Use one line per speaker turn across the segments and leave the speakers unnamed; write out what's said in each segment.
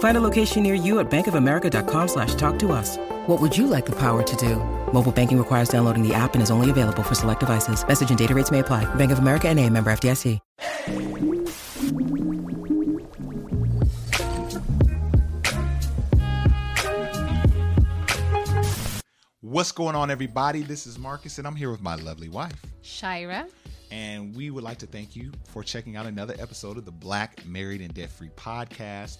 Find a location near you at bankofamerica.com slash talk to us. What would you like the power to do? Mobile banking requires downloading the app and is only available for select devices. Message and data rates may apply. Bank of America and a member FDIC.
What's going on, everybody? This is Marcus, and I'm here with my lovely wife.
Shira.
And we would like to thank you for checking out another episode of the Black Married and Debt Free podcast.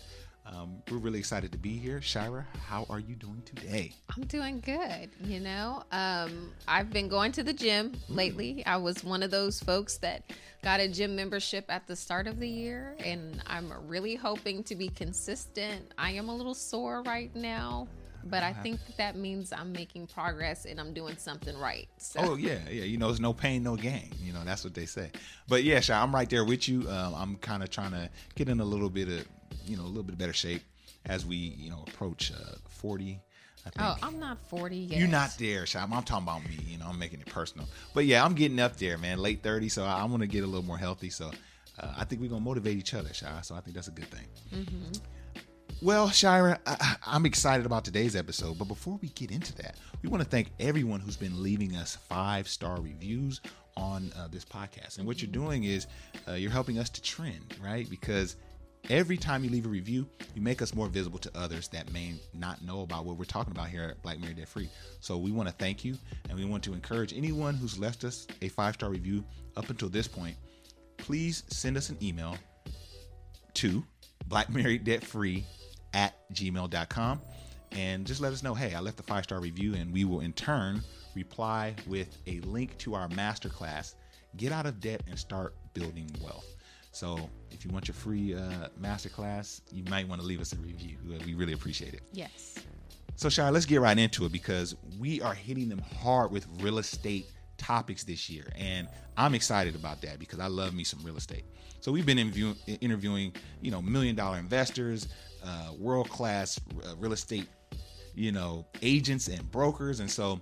Um, we're really excited to be here. Shira, how are you doing today?
I'm doing good. You know, um, I've been going to the gym lately. I was one of those folks that got a gym membership at the start of the year, and I'm really hoping to be consistent. I am a little sore right now. But I think that, that means I'm making progress and I'm doing something right. So.
Oh yeah, yeah. You know, it's no pain, no gain. You know, that's what they say. But yeah, Shira, I'm right there with you. Um, I'm kind of trying to get in a little bit of, you know, a little bit better shape as we, you know, approach uh, 40. I think.
Oh, I'm not 40 yet.
You're not there, Shop. I'm talking about me. You know, I'm making it personal. But yeah, I'm getting up there, man. Late 30, so I, am gonna get a little more healthy. So uh, I think we're gonna motivate each other, Shira. So I think that's a good thing. Mm-hmm. Well, Shira, I, I'm excited about today's episode, but before we get into that, we want to thank everyone who's been leaving us five star reviews on uh, this podcast. And what you're doing is uh, you're helping us to trend, right? Because every time you leave a review, you make us more visible to others that may not know about what we're talking about here at Black Married Debt Free. So we want to thank you, and we want to encourage anyone who's left us a five star review up until this point. Please send us an email to blackmarrieddebtfree at gmail.com and just let us know hey i left a five star review and we will in turn reply with a link to our masterclass get out of debt and start building wealth so if you want your free uh, masterclass you might want to leave us a review we really appreciate it
Yes.
so Shira, let's get right into it because we are hitting them hard with real estate topics this year and i'm excited about that because i love me some real estate so we've been interview- interviewing you know million dollar investors uh, world class uh, real estate, you know, agents and brokers. And so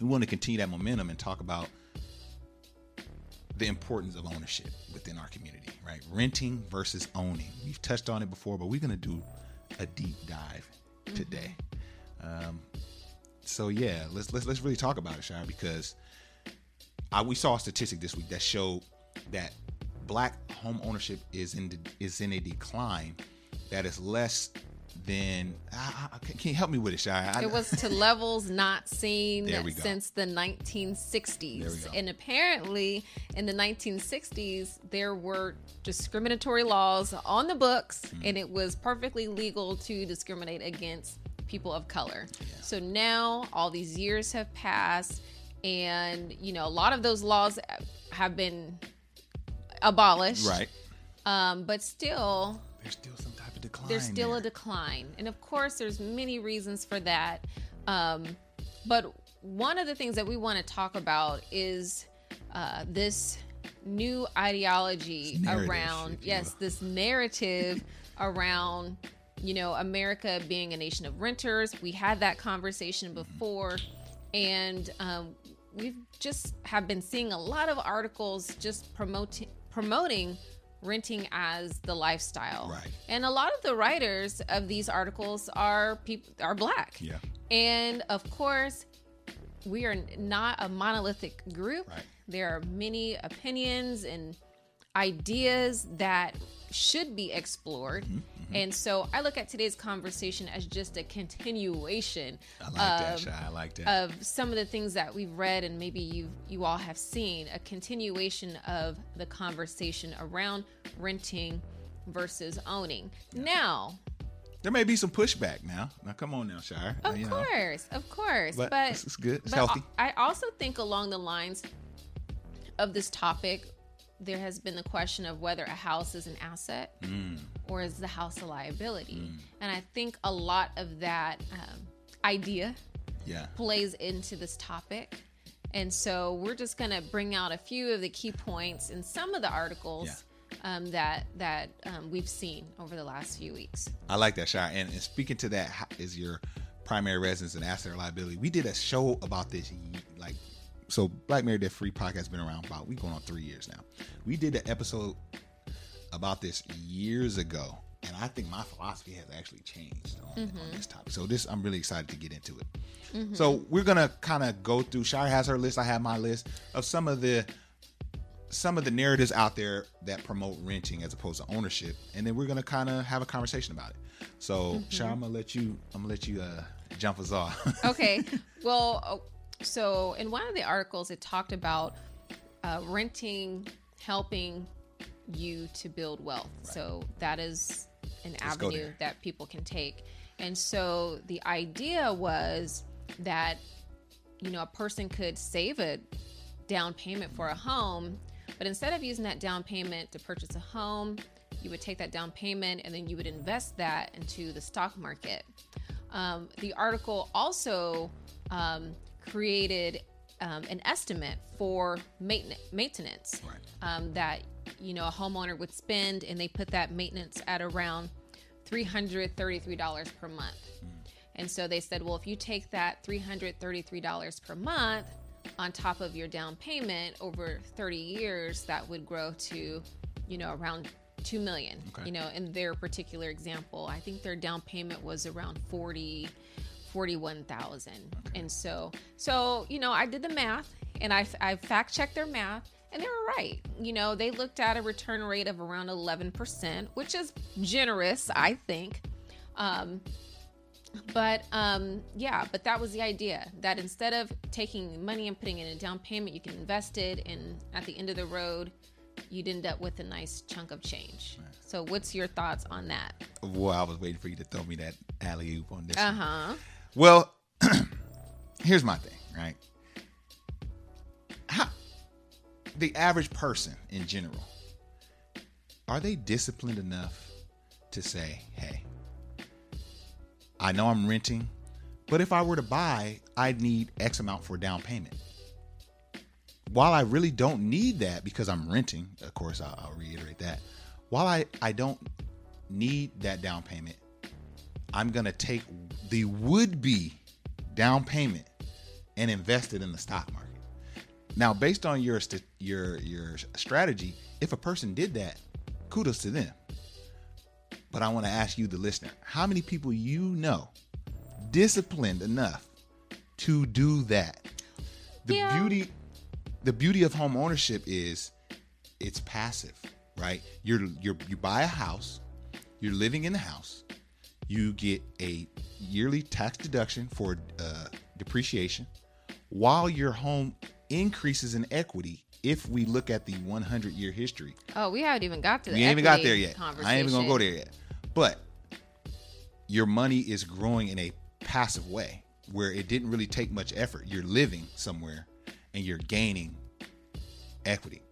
we want to continue that momentum and talk about the importance of ownership within our community, right? Renting versus owning. We've touched on it before, but we're going to do a deep dive today. Um, so yeah, let's let's let's really talk about it, Shira, because I, we saw a statistic this week that showed that black home ownership is in is in a decline that is less than. I, I, can you help me with it? I,
It was to levels not seen
There we go.
since the
There we
1960s.
go.
And apparently, in the 1960s, there were discriminatory laws on the books,
Mm-hmm.
and it was perfectly legal to discriminate against people of color. So now, all these years have passed, and you know, a lot of those laws have been abolished.
right.
Um, but still,
There's still some type of decline.
there's still
there.
a decline and of course there's many reasons for that um, but one of the things that we want to talk about is uh, this new ideology around yes
will.
this narrative around you know america being a nation of renters we had that conversation before and um, we've just have been seeing a lot of articles just promoting promoting renting as the lifestyle
Right.
and a lot of the writers of these articles are people are black
Yeah.
and of course we are not a monolithic group
Right.
there are many opinions and ideas that should be explored.
Mm-hmm,
And so I look at today's conversation as just a continuation
I like that,
of.
I like that.
of some of the things that we've read and maybe you you all have seen a continuation of the conversation around renting versus owning. Now,
there may be some pushback now. Now, come on now, Shira.
of
You know.
course, of course,
But
but,
it's- it's good. It's healthy.
I also think along the lines of this topic, there has been the question of whether a house is an asset
Mm.
or is the house a liability, and I think a lot of that um, idea
Yeah.
plays into this topic. And so we're just going to bring out a few of the key points in some of the articles um, that that um, we've seen over the last few weeks.
I like that, Shira. And, and speaking to that, is your primary residence and asset or liability? We did a show about this, like, so Black Married Debt Free podcast has been around about, we going on three years now. We did an episode about this years ago. And I think my philosophy has actually changed on, on mm-hmm. this topic. So this, I'm really excited to get into it. Mm-hmm. So we're gonna kind of go through. Shira has her list. I have my list of some of the some of the narratives out there that promote renting as opposed to ownership, and then we're gonna kind of have a conversation about it. So, mm-hmm. Shira, I'm gonna let you. I'm gonna let you uh, jump us off.
Okay. well, so in one of the articles, it talked about uh, renting helping you to build wealth. So that is an
Let's
avenue that people can take. And so the idea was that you know a person could save a down payment for a home, but instead of using that down payment to purchase a home, you would take that down payment and then you would invest that into the stock market. Um, the article also um, created um, an estimate for mainten- maintenance
Right.
um, that you know a homeowner would spend, and they put that maintenance at around three hundred thirty-three dollars per month. And so they said, well, if you take that $333 per month on top of your down payment over 30 years, that would grow to, you know, around 2 million.
Okay.
You know, in their particular example, I think their down payment was around 40 41,000. And so so, you know, I did the math and I I fact checked their math and they were right. You know, they looked at a return rate of around 11%, which is generous, I think. Um, but um, yeah, but that was the idea that instead of taking money and putting it in a down payment, you can invest it, and at the end of the road, you'd end up with a nice chunk of change. So, what's your thoughts on that?
Well, I was waiting for you to throw me that alley oop on this.
Uh huh.
Well, here's my thing, right? How the average person in general are they disciplined enough to say, "Hey, I know I'm renting, but if I were to buy, I'd need X amount for down payment." While I really don't need that because I'm renting, of course, I'll, I'll reiterate that. While I, I don't need that down payment, I'm going to take the would be down payment and invest it in the stock market. Now, based on your st- your your strategy, if a person did that, kudos to them. But I want to ask you, the listener, how many people you know disciplined enough to do that? The
Yeah.
beauty the beauty of home ownership is it's passive, right? You're you're you buy a house, you're living in the house, you get a yearly tax deduction for uh, depreciation, while your home increases in equity. If we look at the 100 year history,
Oh, we haven't even got to the
we ain't even got there yet. I ain't even gonna go there yet. But your money is growing in a passive way where it didn't really take much effort. You're living somewhere and you're gaining equity.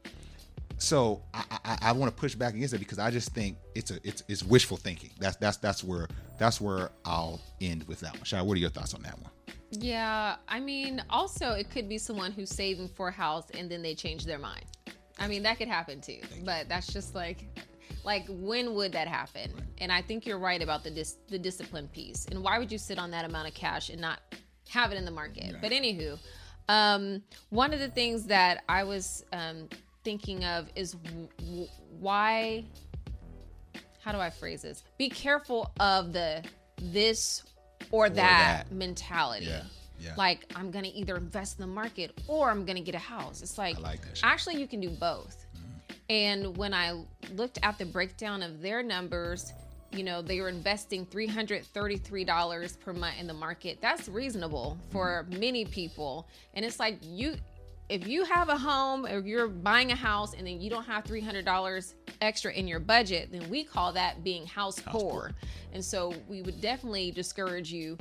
So I, I, I want to push back against it because I just think it's a it's it's wishful thinking. That's that's that's where that's where I'll end with that one. Shai, what are your thoughts on that one?
Yeah, I mean, also it could be someone who's saving for a house and then they change their mind. I mean, that could happen too. But that's just like, like when would that happen? And I think you're right about the dis- the discipline piece. And why would you sit on that amount of cash and not have it in the market? But anywho, um, one of the things that I was um, thinking of is w- w- why how do I phrase this? Be careful of the this or, that,
that.
mentality.
Yeah, yeah.
Like I'm gonna either invest in the market or I'm gonna get a house. It's like,
like
actually you can do both. Mm-hmm. And when I looked at the breakdown of their numbers, you know, they were investing $333 per month in the market. That's reasonable for mm-hmm. many people. And it's like you if you have a home or you're buying a house and then you don't have $300 extra in your budget, then we call that being house,
House
poor.
poor.
And so we would definitely discourage you,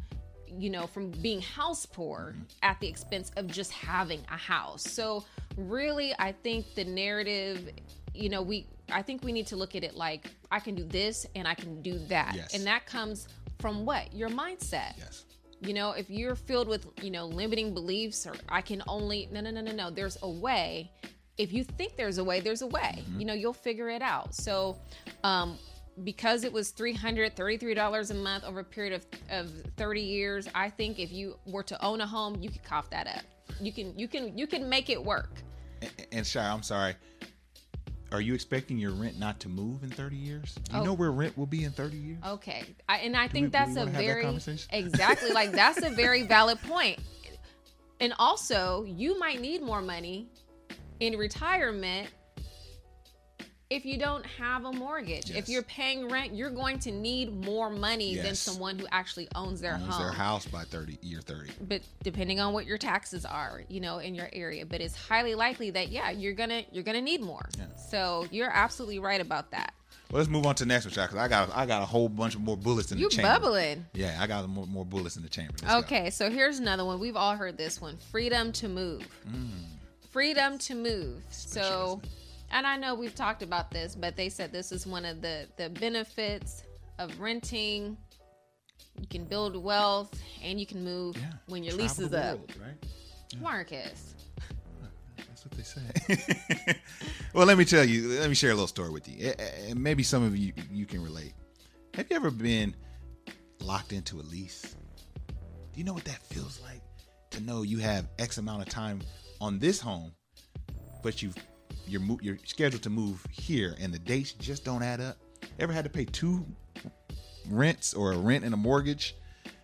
you know, from being house poor mm-hmm. at the expense of just having a house. So really, I think the narrative, you know, we I think we need to look at it like I can do this and I can do that.
Yes.
And that comes from what? Your mindset.
Yes.
You know, if you're filled with, you know, limiting beliefs or I can only, no, no, no, no, no, there's a way. If you think there's a way, there's a way. You know, you'll figure it out. So, um, because it was $333 a month over a period of, of 30 years, I think if you were to own a home, you could cough that up. You can, you can, you can make it work.
And, and Shira, I'm sorry. Are you expecting your rent not to move in 30 years? Do you
Oh.
know where rent will be in 30 years?
Okay. I, and I
we-
think
do
that's
we
a
wanna that
very exactly like that's a very valid point. And also, you might need more money in retirement if you don't have a mortgage. If you're paying rent, you're going to need more money than someone who actually owns their
Owns
home.
their house by 30 year 30.
But depending on what your taxes are, you know, in your area, but it's highly likely that yeah, you're gonna you're gonna need more.
Yeah.
So you're absolutely right about that.
Well, let's move on to the next one, because I got I got a whole bunch of more bullets in
You
the chamber.
You bubbling.
Yeah, I got more, more bullets in the chamber. Let's go.
Okay, so here's another one. We've all heard this one freedom to move. Mm. Freedom to move. So,
Interesting.
And I know we've talked about this, but they said this is one of the, the benefits of renting. You can build wealth and you can move
Yeah.
when your lease is up.
world, right?
Marcus.
That's what they say. well, let me tell you. Let me share a little story with you, and maybe some of you you can relate. Have you ever been locked into a lease? Do you know what that feels like to know you have X amount of time on this home, but you've you're mo- you're scheduled to move here, and the dates just don't add up? Ever had to pay two rents or a rent and a mortgage?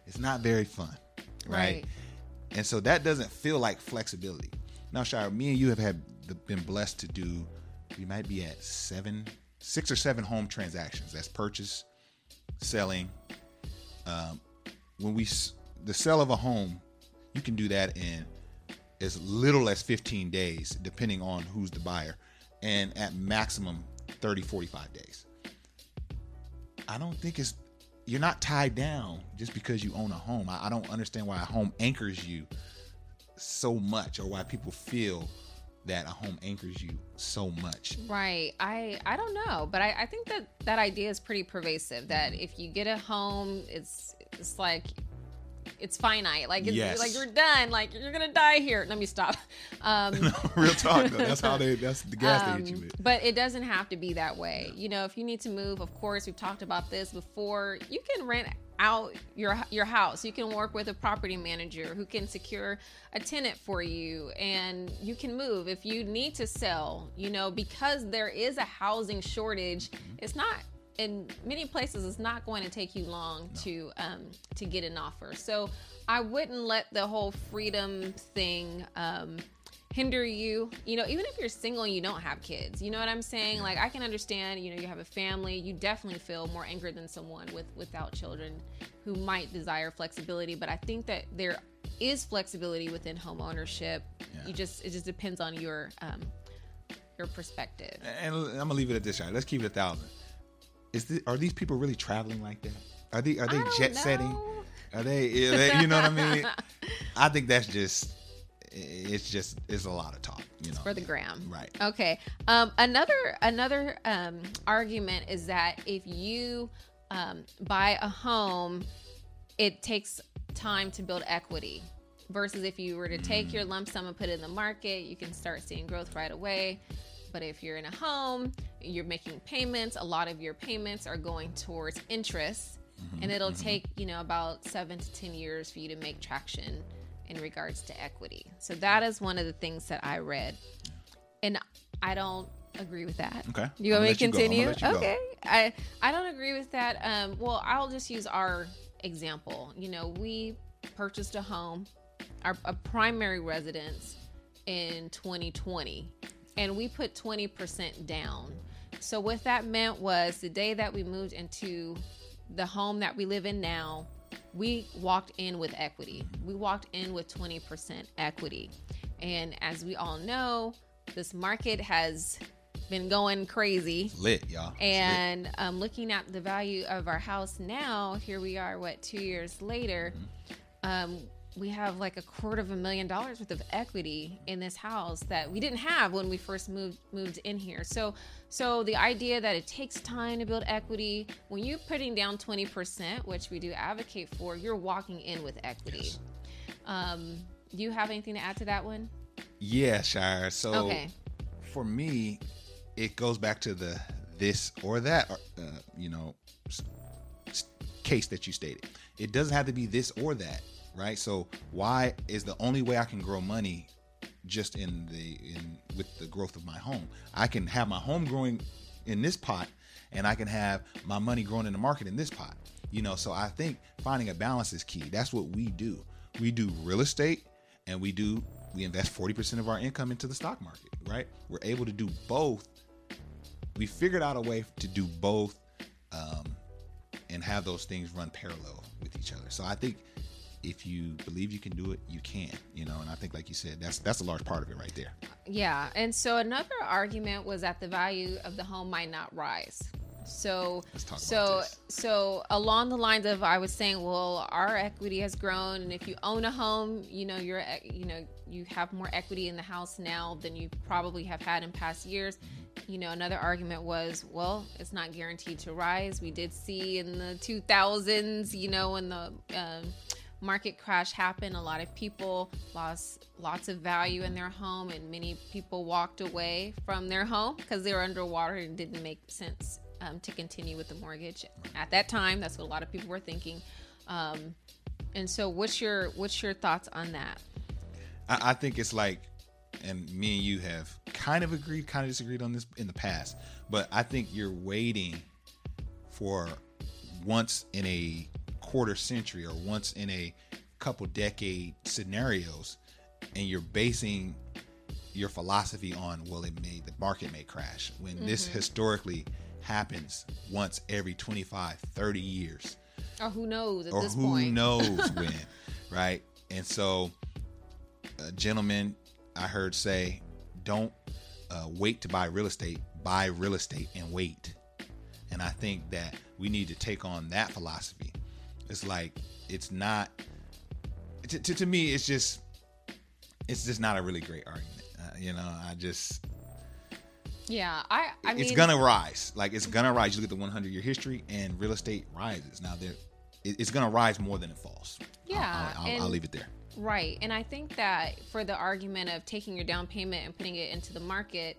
It's not very fun, right?
Right.
And so that doesn't feel like flexibility. Now, Shira, me and you have had the, been blessed to do. We might be at seven, six or seven home transactions. That's purchase, selling. Um, when we the sale of a home, you can do that in as little as 15 days, depending on who's the buyer, and at maximum 30, 45 days. I don't think it's you're not tied down just because you own a home. I, I don't understand why a home anchors you so much, or why people feel that a home anchors you so much.
Right. I I don't know, but I, I think that that idea is pretty pervasive. That if you get a home, it's it's like it's finite. Like it's
Yes.
like you're done. Like you're gonna die here. Let me stop. Um,
Real talk, though. That's how they. That's the gas they hit you
um,
with.
but it doesn't have to be that way. You know, if you need to move, of course, we've talked about this before. You can rent out your your house. You can work with a property manager who can secure a tenant for you, and you can move if you need to sell. You know, because there is a housing shortage. It's not in many places. It's not going to take you long to um, to get an offer. So I wouldn't let the whole freedom thing. Um, hinder you you know even if you're single and you don't have kids you know what i'm saying like i can understand you know you have a family you definitely feel more anchored than someone with without children who might desire flexibility but i think that there is flexibility within home ownership
Yeah.
you just it just depends on your um your perspective
And I'm gonna leave it at this. Shira. Let's keep it a thousand. Is this, are these people really traveling like that? Are they are they jet setting? Are they, are they? You know what I mean? I think that's just. It's just it's a lot of talk. You know.
for the gram
Right.
okay um another another um argument is that if you um buy a home it takes time to build equity versus if you were to take your lump sum and put it in the market you can start seeing growth right away but if you're in a home you're making payments a lot of your payments are going towards interest. And it'll take you know about seven to ten years for you to make traction in regards to equity. So that is one of the things that i read. And i don't agree with that.
Okay.
you want me to
gonna let you go.
Continue?
you go.
okay. I i don't agree with that. Um well i'll just use our example. You know we purchased a home our a primary residence in 2020 and we put 20% down. So what that meant was the day that we moved into the home that we live in now, we walked in with equity. We walked in with 20% equity. And as we all know, this market has been going crazy.
Lit, y'all. It's lit.
And um, looking at the value of our house now, here we are, what, two years later, um, we have like a quarter of a million dollars worth of equity in this house that we didn't have when we first moved moved in here. So so the idea that it takes time to build equity, when you're putting down 20%, which we do advocate for, you're walking in with equity.
Yes.
Um, do you have anything to add to that one?
Yeah, Shira. So
Okay.
for me, it goes back to the this or that, uh, you know, case that you stated. It doesn't have to be this or that, right? So why is the only way I can grow money just in the in with the growth of my home? I can have my home growing in this pot, and I can have my money growing in the market in this pot. You know, so I think finding a balance is key. That's what we do. We do real estate and we do we invest 40% of our income into the stock market, right? We're able to do both. We figured out a way to do both um, and have those things run parallel with each other. So I think if you believe you can do it, you can, you know, and I think like you said, that's that's a large part of it right there.
Yeah, and so another argument was that the value of the home might not rise. So,
Let's talk about
so, so along the lines of I was saying, well, our equity has grown, and if you own a home, you know you're, you know, you have more equity in the house now than you probably have had in past years. You know, another argument was, well, it's not guaranteed to rise. We did see in the 2000s, you know, when the um, market crash happened, a lot of people lost lots of value in their home, and many people walked away from their home because they were underwater and didn't make sense um, to continue with the mortgage at that time. That's what a lot of people were thinking. Um, and so, what's your what's your thoughts on that?
I, I think it's like, and me and you have kind of agreed, kind of disagreed on this in the past, but I think you're waiting for once in a quarter century or once in a couple decade scenarios, and you're basing your philosophy on well, it may the market may crash when this historically happens once every 25 30 years
Or who knows at
or who
point?
knows when, right? And so, uh, gentlemen, I heard say, don't uh, wait to buy real estate. Buy real estate and wait. And I think that we need to take on that philosophy. It's like it's not. To, to, to me, it's just, it's just not a really great argument. Uh, you know, I just
Yeah, I I mean
it's gonna rise. Like it's gonna rise. You look at the 100 year history, and real estate rises. Now there, it- it's gonna rise more than it falls.
Yeah,
I'll, I'll, I'll leave it there.
Right. And I think that for the argument of taking your down payment and putting it into the market,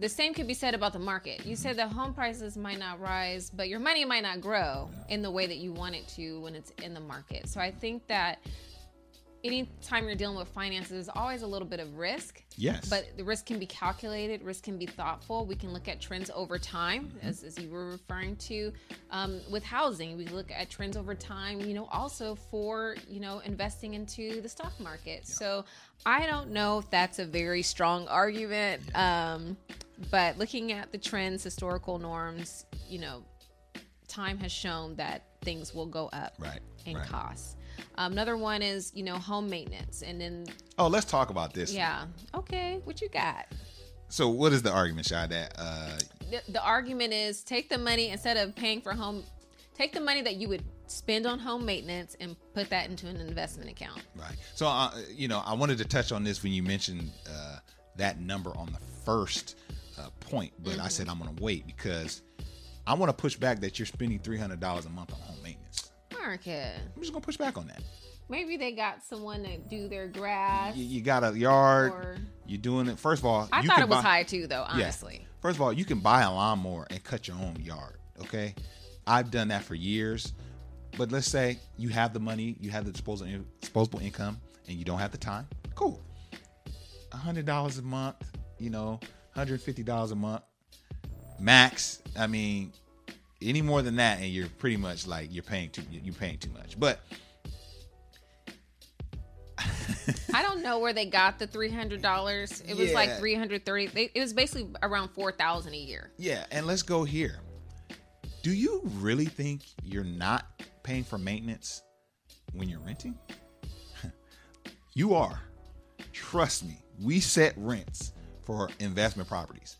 the same could be said about the market. You said that home prices might not rise, but your money might not grow in the way that you want it to when it's in the market. So I think that anytime you're dealing with finances, there's always a little bit of risk.
Yes.
But the risk can be calculated, risk can be thoughtful. We can look at trends over time,
Mm-hmm.
as, as you were referring to um, with housing. We look at trends over time, you know, also for, you know, investing into the stock market. So I don't know if that's a very strong argument. Um, but looking at the trends, historical norms, you know, time has shown that things will go up
Right,
in
right.
costs. Um, another one is, you know, home maintenance. And then,
Oh, let's talk about this.
yeah, okay, what you got?
So, what is the argument, Shad? That uh,
the, the argument is take the money instead of paying for home take the money that you would spend on home maintenance and put that into an investment account
right. So, uh, you know, I wanted to touch on this when you mentioned uh, that number on the first uh, point, but I said I'm going to wait because I want to push back that you're spending three hundred dollars a month on home maintenance.
Market
I'm just going to push back on that.
maybe they got someone to do their grass
You, you got a yard.
Or-
You're doing it. First of all,
i
you
thought
can
it was
buy-
high too though
Yeah.
honestly
First of all, you can buy a lawnmower and cut your own yard. Okay, I've done that for years. But let's say you have the money, you have the disposable disposable income, and you don't have the time. Cool. hundred dollars a month, you know, hundred fifty dollars a month, max. I mean, any more than that, and you're pretty much like you're paying too you're paying too much. But
i don't know where they got the three hundred dollars. It was like
Yeah.
three hundred thirty. It was basically around four thousand a year.
Yeah, and let's go here. Do you really think you're not paying for maintenance when you're renting? you are. Trust me. We set rents for investment properties.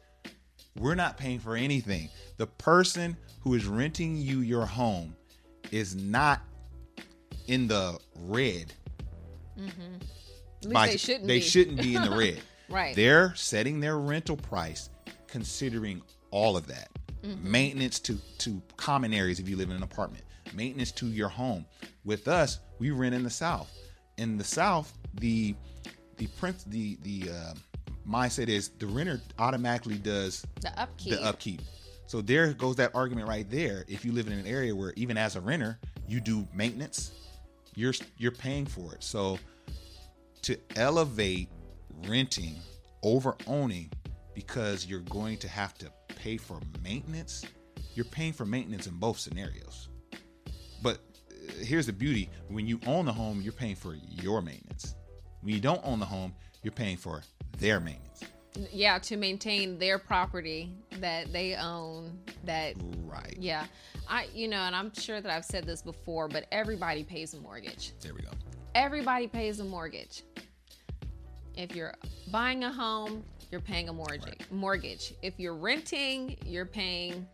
We're not paying for anything. The person who is renting you your home is not in the red.
Least
by-
they shouldn't.
they
be.
shouldn't be in the red.
Right.
They're setting their rental price considering all of that.
Mm-hmm.
Maintenance to to common areas if you live in an apartment. Maintenance to your home. With us, we rent in the south. In the south, the the prince the the uh, mindset is the renter automatically does
the upkeep.
the upkeep. So there goes that argument right there. If you live in an area where even as a renter, you do maintenance, you're you're paying for it. So to elevate renting over owning because you're going to have to pay for maintenance, you're paying for maintenance in both scenarios. But uh, here's the beauty, when you own the home, you're paying for your maintenance. When you don't own the home, you're paying for their maintenance.
yeah, to maintain their property that they own. That
Right.
yeah, I you know, and I'm sure that I've said this before, but everybody pays a mortgage.
There we go.
Everybody pays a mortgage. If you're buying a home, you're paying a mortgage.
Right.
Mortgage. If you're renting, you're paying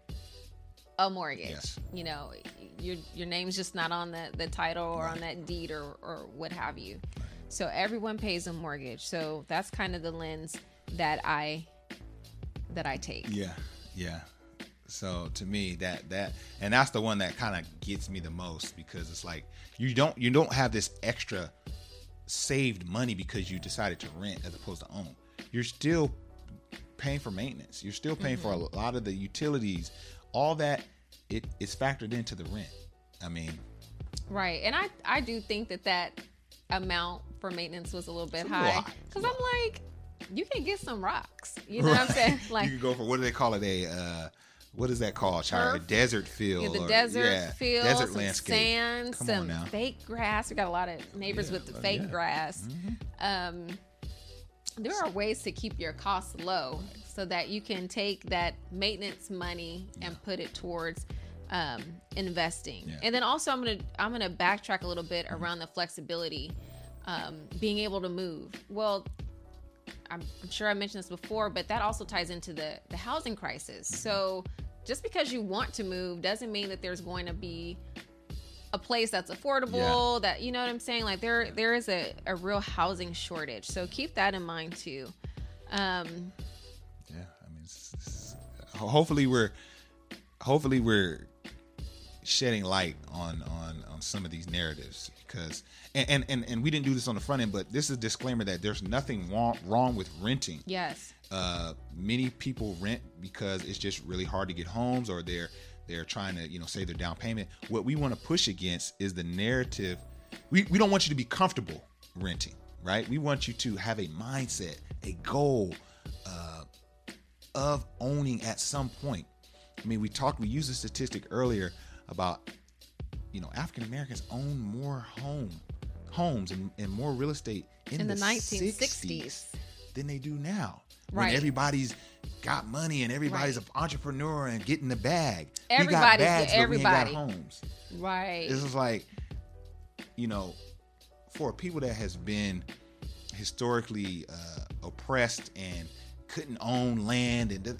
a mortgage.
Yes.
You know, your your name's just not on the the title or on that deed or or what have you. So everyone pays a mortgage. So that's kind of the lens that I that I take.
Yeah, yeah. So to me, that that and that's the one that kind of gets me the most because it's like you don't you don't have this extra saved money because you decided to rent as opposed to own. You're still paying for maintenance. You're still paying for a mm-hmm. lot of the utilities. All that it is factored into the rent. I mean,
Right. And I I do think that that amount for maintenance was a little bit
It's
high cuz I'm like you can get some rocks. You know what I'm saying? Like
you can go for what do they call it? A uh, what is that called? Child? A
Turf?
desert field.
Yeah, the
or-
desert
yeah,
field,
desert
some
landscape.
sand,
Come
some fake grass. We got a lot of neighbors
Yeah,
with the
uh,
fake
yeah.
grass. Um, there are ways to keep your costs low so that you can take that maintenance money and put it towards um, investing.
Yeah.
And then also, I'm gonna I'm gonna backtrack a little bit around the flexibility, um, being able to move. Well, I'm, I'm sure I mentioned this before, but that also ties into the the housing crisis. So just because you want to move doesn't mean that there's going to be a place that's affordable. That you know what I'm saying? Like there there is a, a real housing shortage. So keep that in mind too. Um,
Yeah, I mean, it's, it's- hopefully we're hopefully we're shedding light on on on some of these narratives because and and and, and we didn't do this on the front end, but this is a disclaimer that there's nothing wrong wrong with renting.
yes.
Uh, many people rent because it's just really hard to get homes or they're they're trying to you know save their down payment. What we want to push against is the narrative. We we don't want you to be comfortable renting, right? We want you to have a mindset, a goal uh, of owning at some point. I mean, we talked, we used a statistic earlier about you know African Americans own more home homes and, and more real estate in,
In the
1960s
1960s.
than they do now.
Right.
When everybody's got money and everybody's
Right.
an entrepreneur and getting the bag.
Everybody's
we got bags, but we ain't got homes.
Right.
This is like, you know, for people that has been historically uh, oppressed and couldn't own land, and th-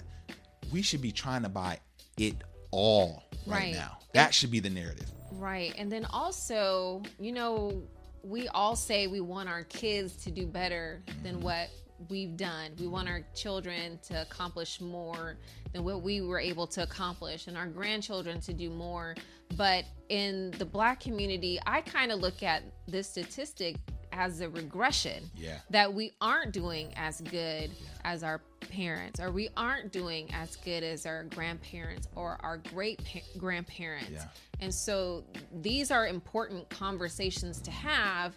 we should be trying to buy it all right,
Right.
now. That should be the narrative.
Right. And then also, you know, we all say we want our kids to do better than mm-hmm. what we've done. We want our children to accomplish more than what we were able to accomplish and our grandchildren to do more. But in the black community, I kind of look at this statistic as a regression
Yeah.
that we aren't doing as good as our parents or we aren't doing as good as our grandparents or our great pa- grandparents
Yeah.
and so these are important conversations to have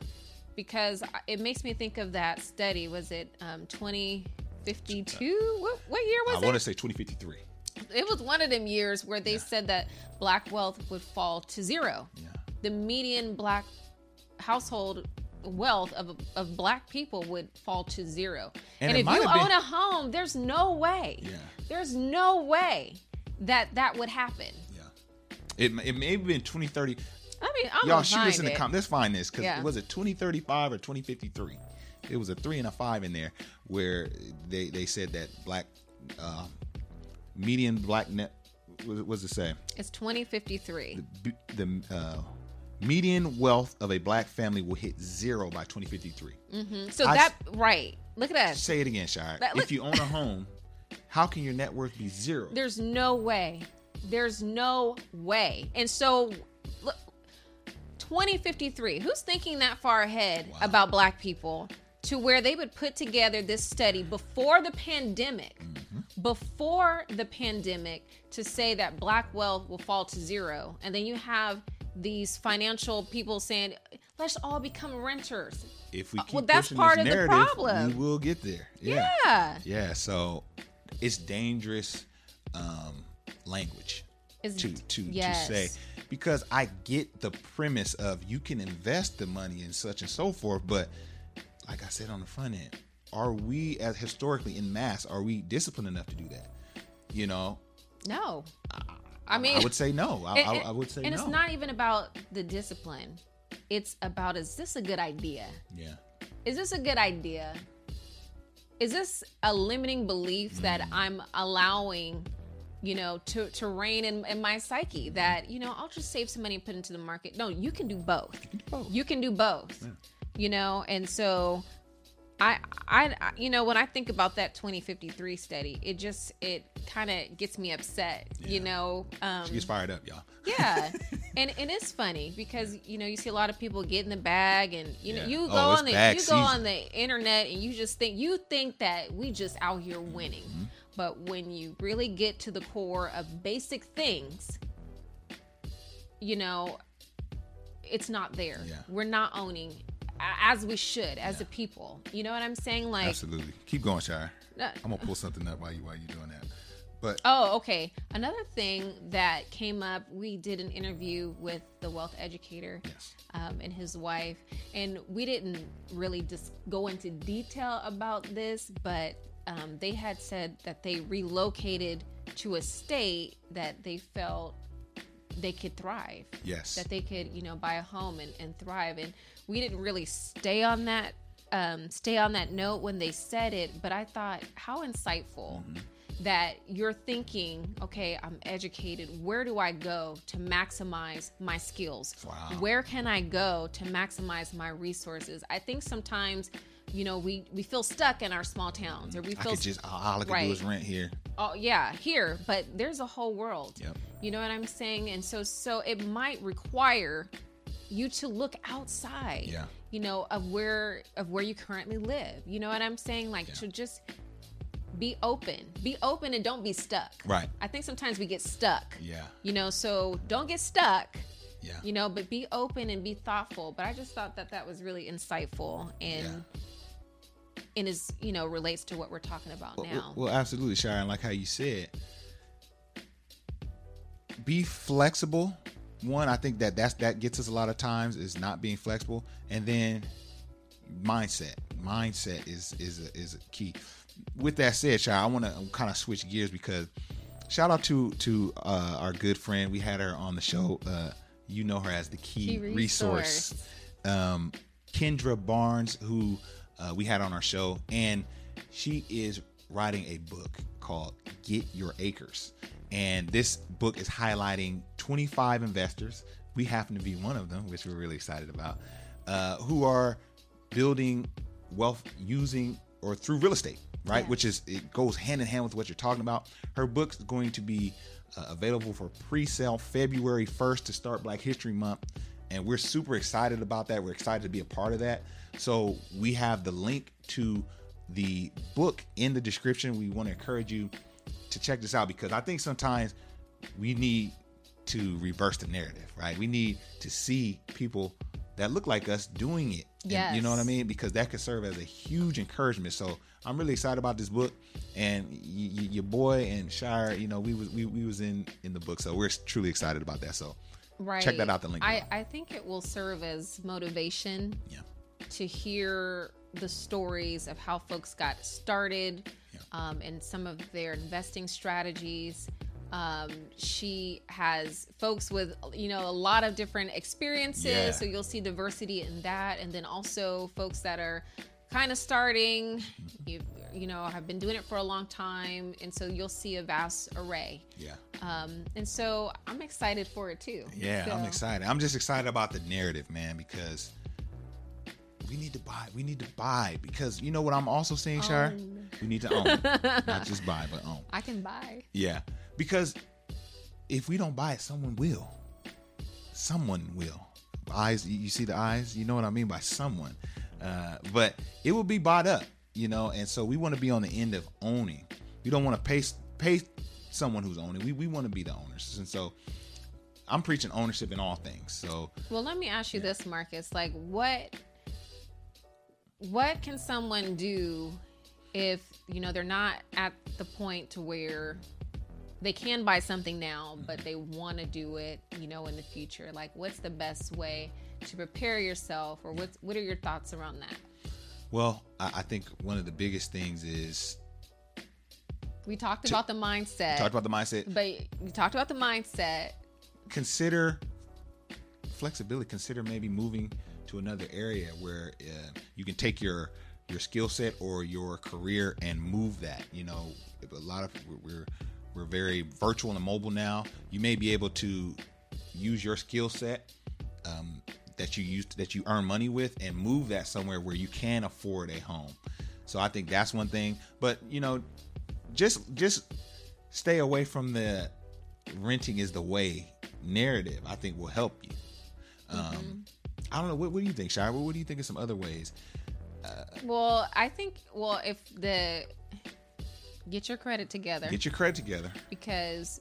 because it makes me think of that study was it um, 2052 what, what year was it?
I want to say 2053.
it was one of them years where they said that black wealth would fall to zero
Yeah.
the median black household wealth of of black people would fall to zero.
And
And, if you
have been-
own a home, there's no way.
Yeah.
There's no way that that would happen.
Yeah. It, it may have been 2030.
I mean, I'm
Y'all shoot us in the comments. Let's find this because
Yeah.
was it 2035 or 2053? It was a three and a five in there where they they said that black uh, median black net. What was it say?
It's 2053.
B- The uh, median wealth of a black family will hit zero by 2053. Mm-hmm.
So
I-
that right. Look at that.
Say it again, Shira.
That-
if you own a home, how can your net worth be zero?
There's no way. There's no way. And so, look, 2053. Who's thinking that far ahead about black people to where they would put together this study before the pandemic? Mm-hmm. Before the pandemic to say that black wealth will fall to zero. And then you have these financial people saying, let's all become renters.
if we
Uh,
keep
well, that's part
this
of the problem.
we will get there.
Yeah.
Yeah, so it's dangerous um, language
Is-
to to
yes.
to say because I get the premise of you can invest the money and such and so forth, but like I said on the front end, are we as historically in mass are we disciplined enough to do that? You know,
No. I mean,
I would say no. I,
And-
I, I would say no.
and
no.
it's not even about the discipline. It's about is this a good idea?
yeah,
Is this a good idea? Is this a limiting belief that
Mm.
I'm allowing, you know, to to reign in, in my psyche? That you know, I'll just save some money and put into the market. No, you can do both.
both.
You can do both. You know, and so I, I, you know, when I think about that 2053 study, it just it kind of gets me upset. You know, um,
she gets fired up, y'all.
yeah, and and it's funny because you know you see a lot of people get in the bag, and you know
Yeah.
you
Oh,
go on the you go on the internet and you just think you think that we just out here winning,
Mm-hmm.
but when you really get to the core of basic things, you know, it's not there.
Yeah.
We're not owning as we should as a people. You know what I'm saying? Like,
Absolutely. Keep going, Shira.
Uh,
I'm gonna pull something up while you while you're doing that. But
Oh, okay. Another thing that came up, we did an interview with the wealth educator
Yes.
um, and his wife, and we didn't really just go into detail about this, but um, they had said that they relocated to a state that they felt they could thrive.
Yes.
That they could, you know, buy a home and, and thrive. And we didn't really stay on that um, stay on that note when they said it, but I thought how insightful that you're thinking, okay, I'm educated. Where do I go to maximize my skills?
Wow.
Where can I go to maximize my resources? I think sometimes, you know, we we feel stuck in our small towns, or we
I
feel
could just all I could
Right.
do is rent here.
oh yeah here but there's a whole world
Yep.
you know what i'm saying and so so it might require you to look outside
Yeah.
you know of where of where you currently live you know what i'm saying like
Yeah.
to just be open be open and don't be stuck
Right.
i think sometimes we get stuck
Yeah.
you know so don't get stuck
Yeah.
you know but be open and be thoughtful but i just thought that that was really insightful and and is you know relates to what we're talking about
Well,
now
well, absolutely, Sharon. Like how you said, be flexible. One, I think that that's that gets us a lot of times is not being flexible, and then mindset. Mindset is is a, is a key. With that said, Sharon, I want to kind of switch gears because shout out to to uh, our good friend. We had her on the show. Uh, you know her as the key,
Key
resource.
resource.
Um, Kendra Barnes, who uh, we had on our show, and she is writing a book called Get Your Acres. And this book is highlighting 25 investors. We happen to be one of them, which we're really excited about, uh, who are building wealth using or through real estate, right?
Yeah.
Which is, it goes hand in hand with what you're talking about. Her book's going to be uh, available for pre sale February 1st to start Black History Month. And we're super excited about that. We're excited to be a part of that. So we have the link to the book in the description. We want to encourage you to check this out because I think sometimes we need to reverse the narrative, right? We need to see people that look like us doing it. And you know what I mean? Because that could serve as a huge encouragement. So I'm really excited about this book, and y- y- your boy and Shira, you know, we was we, we was in in the book, so we're truly excited about that. So
right
check that out, the link
I. I think it will serve as motivation
yeah,
to hear the stories of how folks got started um, and some of their investing strategies. Um, she has folks with you know a lot of different experiences,
Yeah.
so you'll see diversity in that, and then also folks that are kind of starting, you you know, have been doing it for a long time, and so you'll see a vast array.
Yeah.
Um, and so I'm excited for it too.
Yeah, I'm excited. I'm just excited about the narrative, man, because we need to buy. We need to buy because you know what I'm also saying, Shire? We need to own, not just buy, but own.
I can buy.
Yeah, because if we don't buy it, someone will. Someone will. Eyes, you you see the eyes. You know what I mean by someone. Uh, but it will be bought up, you know. And so we want to be on the end of owning. We don't want to pay pay someone who's owning. We we want to be the owners. And so I'm preaching ownership in all things. So
Well, let me ask you this, Marcus. Like, what what can someone do if you know they're not at the point to where they can buy something now, but they want to do it, you know, in the future? Like, what's the best way to prepare yourself, or what's what are your thoughts around that?
well, I, I think one of the biggest things is
We talked about the mindset,
talked about the mindset.
but we talked about the mindset.
consider flexibility. Consider maybe moving to another area where uh, you can take your your skill set or your career and move that. You know, a lot of we're we're very virtual and mobile now. You may be able to use your skill set um, that you use that you earn money with and move that somewhere where you can afford a home. So I think that's one thing. But you know, just just stay away from the renting is the way narrative. I think will help you. Um, I don't know. What, what do you think, Shira? What, what do you think of some other ways?
Well, I think well if the get your credit together.
Get your credit together.
because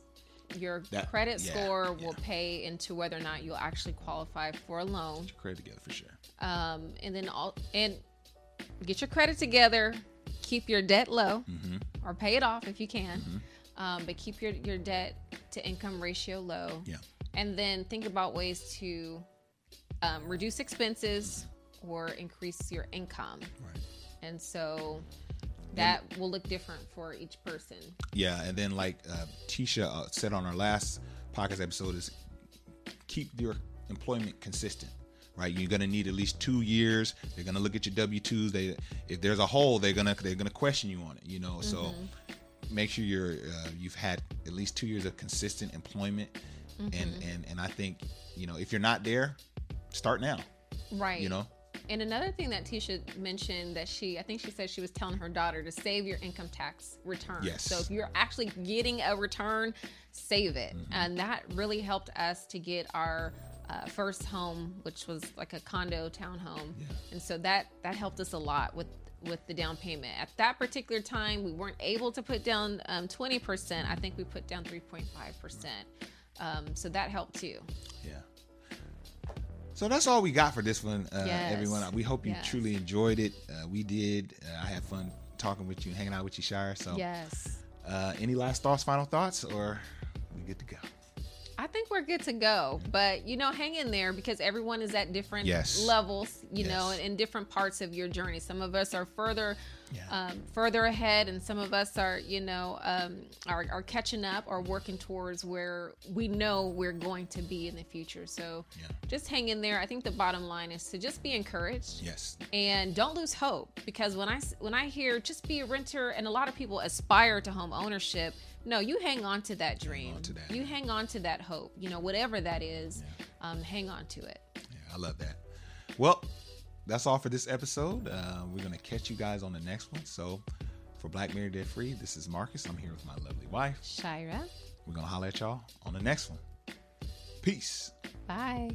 your
That-
credit
yeah,
score will pay into whether or not you'll actually qualify for a loan.
Get your credit together for sure.
Um, and then all and get your credit together. Keep your debt low,
Mm-hmm.
or pay it off if you can. Um, but keep your your debt to income ratio low.
Yeah.
And then think about ways to um, reduce expenses or increase your income.
Right.
And so that will look different for each person.
Yeah, and then like uh, Tisha uh, said on our last podcast episode is keep your employment consistent. Right, you're gonna need at least two years. They're gonna look at your W twos. They, if there's a hole, they're gonna they're gonna question you on it. You know, so make sure you're uh, you've had at least two years of consistent employment. And and and I think you know if you're not there, start now.
Right.
You know,
And another thing that Tisha mentioned that she, I think she said she was telling her daughter to save your income tax return.
Yes.
So if you're actually getting a return, save it. And that really helped us to get our uh, first home, which was like a condo townhome. And so that that helped us a lot with with the down payment. At that particular time, we weren't able to put down um, 20%. I think we put down 3.5%. Um, so that helped too.
Yeah. So that's all we got for this one, uh,
Yes.
everyone. We hope you
Yes.
truly enjoyed it. Uh, we did. Uh, I had fun talking with you, hanging out with you, Shira. So,
Yes.
uh, any last thoughts, final thoughts, or we good to go?
I think we're good to go, but you know, hang in there because everyone is at different
Yes.
levels, you know,
Yes.
in different parts of your journey. Some of us are further,
Yeah.
um, further ahead, and some of us are, you know, um, are, are catching up or working towards where we know we're going to be in the future. So,
Yeah.
just hang in there. I think the bottom line is to just be encouraged
Yes.
and don't lose hope because when I when I hear just be a renter and a lot of people aspire to home ownership, no, you hang on to that dream.
on to that.
You hang on to that hope. You know, whatever that is, um, hang on to it.
Yeah, I love that. Well, that's all for this episode. Uh, we're gonna catch you guys on the next one. So, for Black Married Debt Free, this is Marcus. I'm here with my lovely wife.
Shira,
We're gonna holler at y'all on the next one. Peace.
bye.